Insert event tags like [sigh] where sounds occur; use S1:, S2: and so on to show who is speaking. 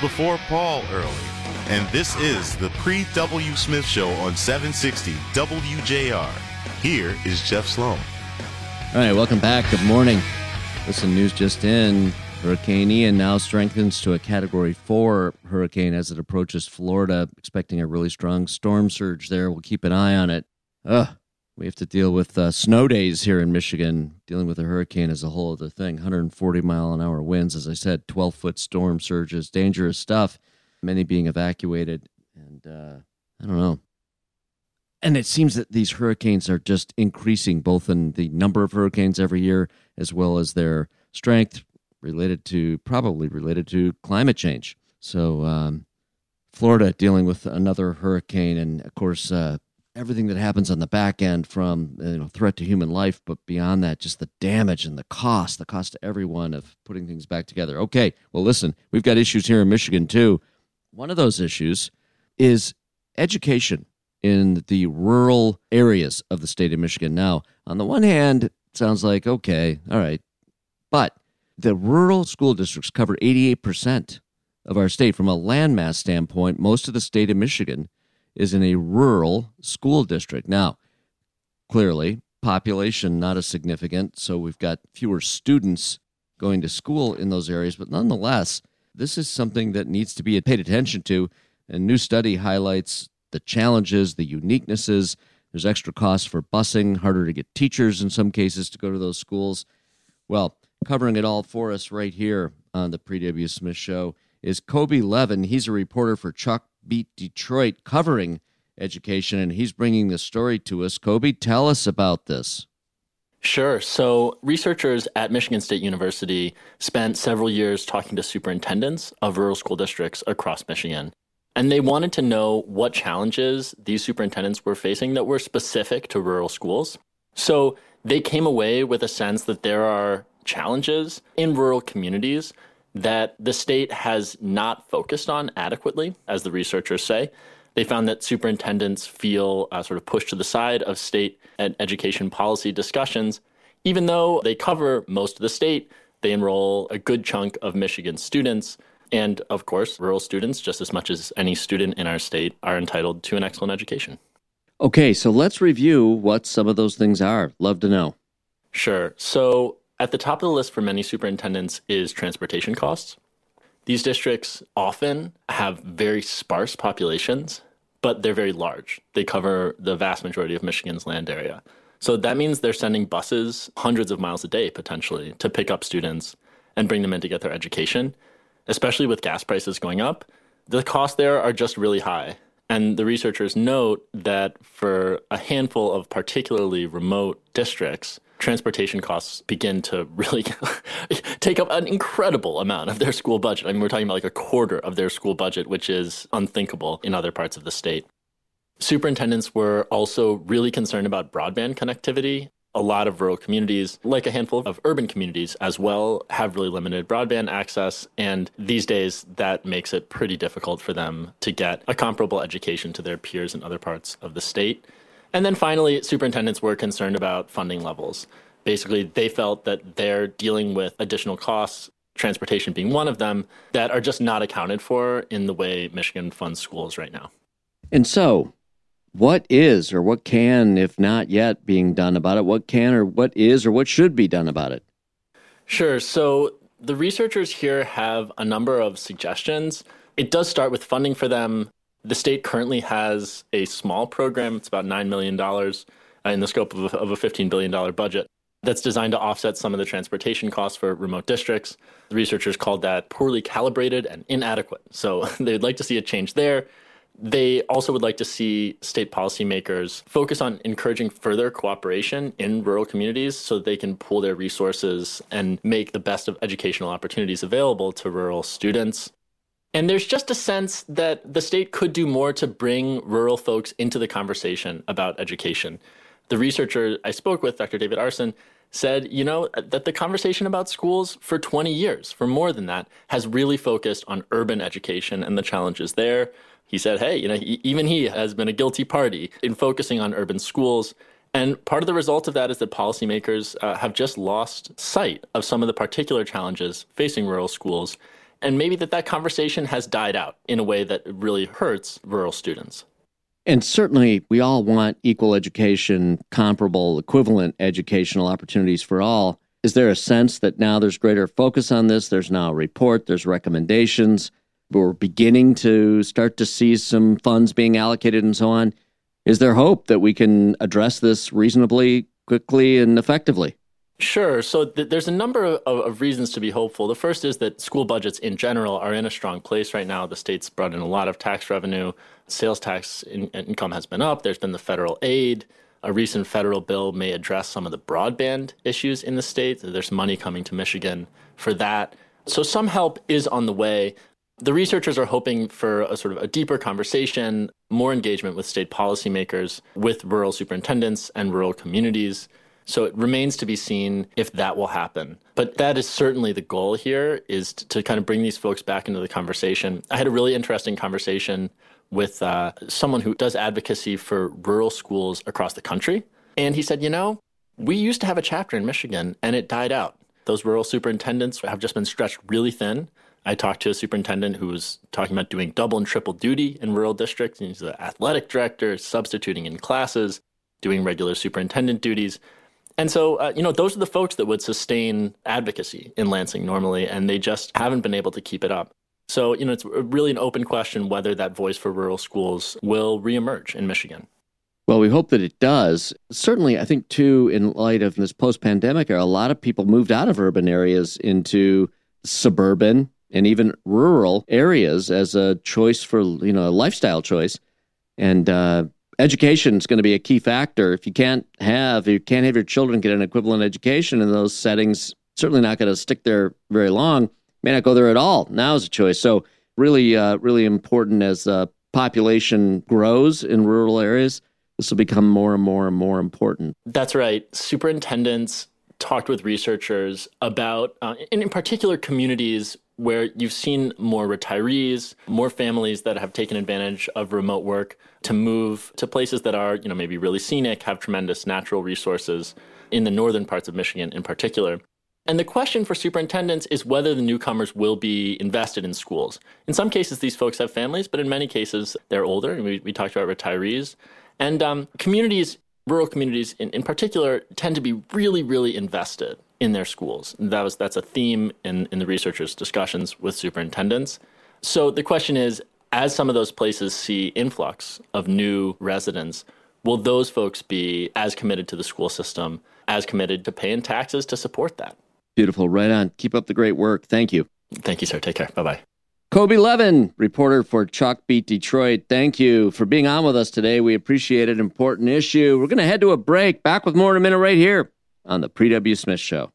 S1: before Paul early. And this is the Paul W. Smith Show on 760 WJR. Here is Jeff Sloan.
S2: All right, welcome back. Good morning. Listen, news just in. Hurricane Ian now strengthens to a Category 4 hurricane as it approaches Florida, expecting a really strong storm surge there. We'll keep an eye on it. Ugh, we have to deal with uh, snow days here in Michigan. Dealing with a hurricane is a whole other thing. 140 mile an hour winds, as I said, 12 foot storm surges, dangerous stuff. Many being evacuated, and uh, I don't know. And it seems that these hurricanes are just increasing, both in the number of hurricanes every year as well as their strength, related to probably related to climate change. So, um, Florida dealing with another hurricane, and of course, uh, everything that happens on the back end from you know threat to human life but beyond that just the damage and the cost the cost to everyone of putting things back together. Okay well listen we've got issues here in michigan too. One of those issues is education in the rural areas of the state of michigan. Now on the one hand it sounds like okay all right but the rural school districts cover 88% of our state. From a landmass standpoint most of the state of michigan is in a rural school district. Now, clearly, population not as significant, so we've got fewer students going to school in those areas, but nonetheless, this is something that needs to be paid attention to. A new study highlights the challenges, the uniquenesses. There's extra costs for busing, harder to get teachers in some cases to go to those schools. Well, covering it all for us right here on the Paul W. Smith Show is Koby Levin. He's a reporter for Chalk Beat Detroit covering education, and he's bringing the story to us. Koby, tell us about this.
S3: Sure. So, researchers at Michigan State University spent several years talking to superintendents of rural school districts across Michigan. And they wanted to know what challenges these superintendents were facing that were specific to rural schools. So, they came away with a sense that there are challenges in rural communities that the state has not focused on adequately, as the researchers say. They found that superintendents feel uh, sort of pushed to the side of state ed- education policy discussions, even though they cover most of the state. They enroll a good chunk of Michigan students. And of course, rural students, just as much as any student in our state, are entitled to an excellent education.
S2: Okay, so let's review what some of those things are. Love to know.
S3: Sure. So, at the top of the list for many superintendents is transportation costs. These districts often have very sparse populations, but they're very large. They cover the vast majority of Michigan's land area. So that means they're sending buses hundreds of miles a day potentially to pick up students and bring them in to get their education. Especially with gas prices going up, the costs there are just really high. And the researchers note that for a handful of particularly remote districts, transportation costs begin to really [laughs] take up an incredible amount of their school budget. I mean, we're talking about like a quarter of their school budget, which is unthinkable in other parts of the state. Superintendents were also really concerned about broadband connectivity. A lot of rural communities, like a handful of urban communities as well, have really limited broadband access. And these days, that makes it pretty difficult for them to get a comparable education to their peers in other parts of the state. And then finally, superintendents were concerned about funding levels. Basically, they felt that they're dealing with additional costs, transportation being one of them, that are just not accounted for in the way Michigan funds schools right now.
S2: And so, what is or what can, if not yet, being done about it? What can or what is or what should be done about it?
S3: Sure. So, the researchers here have a number of suggestions. It does start with funding for them. The state currently has a small program, it's about $9 million uh, in the scope of a, of a $15 billion budget that's designed to offset some of the transportation costs for remote districts. The researchers called that poorly calibrated and inadequate. So [laughs] they'd like to see a change there. They also would like to see state policymakers focus on encouraging further cooperation in rural communities so that they can pool their resources and make the best of educational opportunities available to rural students. And there's just a sense that the state could do more to bring rural folks into the conversation about education. The researcher I spoke with, Dr. David Arsen, said, you know, that the conversation about schools for 20 years, for more than that, has really focused on urban education and the challenges there. He said, hey, you know, even he has been a guilty party in focusing on urban schools. And part of the result of that is that policymakers uh, have just lost sight of some of the particular challenges facing rural schools And maybe that that conversation has died out in a way that really hurts rural students.
S2: And certainly, we all want equal education, comparable, equivalent educational opportunities for all. Is there a sense that now there's greater focus on this? There's now a report, there's recommendations. We're beginning to start to see some funds being allocated and so on. Is there hope that we can address this reasonably, quickly, and effectively?
S3: Sure. So th- there's a number of, of, reasons to be hopeful. The first is that school budgets in general are in a strong place right now. The state's brought in a lot of tax revenue. Sales tax in- income has been up. There's been the federal aid. A recent federal bill may address some of the broadband issues in the state. There's money coming to Michigan for that. So some help is on the way. The researchers are hoping for a sort of a deeper conversation, more engagement with state policymakers, with rural superintendents and rural communities. So it remains to be seen if that will happen. But that is certainly the goal here is to, to kind of bring these folks back into the conversation. I had a really interesting conversation with uh, someone who does advocacy for rural schools across the country. And he said, you know, we used to have a chapter in Michigan and it died out. Those rural superintendents have just been stretched really thin. I talked to a superintendent who was talking about doing double and triple duty in rural districts. And he's the athletic director, substituting in classes, doing regular superintendent duties. And so, uh, you know, those are the folks that would sustain advocacy in Lansing normally, and they just haven't been able to keep it up. So, you know, it's really an open question whether that voice for rural schools will reemerge in Michigan.
S2: Well, we hope that it does. Certainly, I think, too, in light of this post pandemic era, a lot of people moved out of urban areas into suburban and even rural areas as a choice for, you know, a lifestyle choice. And uh, education is going to be a key factor. If you can't have you can't have your children get an equivalent education in those settings, certainly not going to stick there very long. May not go there at all. Now is a choice. So really, uh, really important as uh, population grows in rural areas. This will become more and more and more important.
S3: That's right. Superintendents talked with researchers about, uh, in, in particular, communities where you've seen more retirees, more families that have taken advantage of remote work to move to places that are, you know, maybe really scenic, have tremendous natural resources in the northern parts of Michigan in particular. And the question for superintendents is whether the newcomers will be invested in schools. In some cases, these folks have families, but in many cases, they're older. We, we talked about retirees. And um, communities, rural communities in, in particular, tend to be really, really invested in their schools. That was that's a theme in, in the researchers' discussions with superintendents. So the question is, as some of those places see influx of new residents, will those folks be as committed to the school system, as committed to paying taxes to support that?
S2: Beautiful. Right on. Keep up the great work. Thank you.
S3: Thank you, sir. Take care. Bye bye.
S2: Koby Levin, reporter for Chalkbeat Detroit. Thank you for being on with us today. We appreciate it. Important issue. We're going to head to a break. Back with more in a minute right here on the Paul W. Smith Show.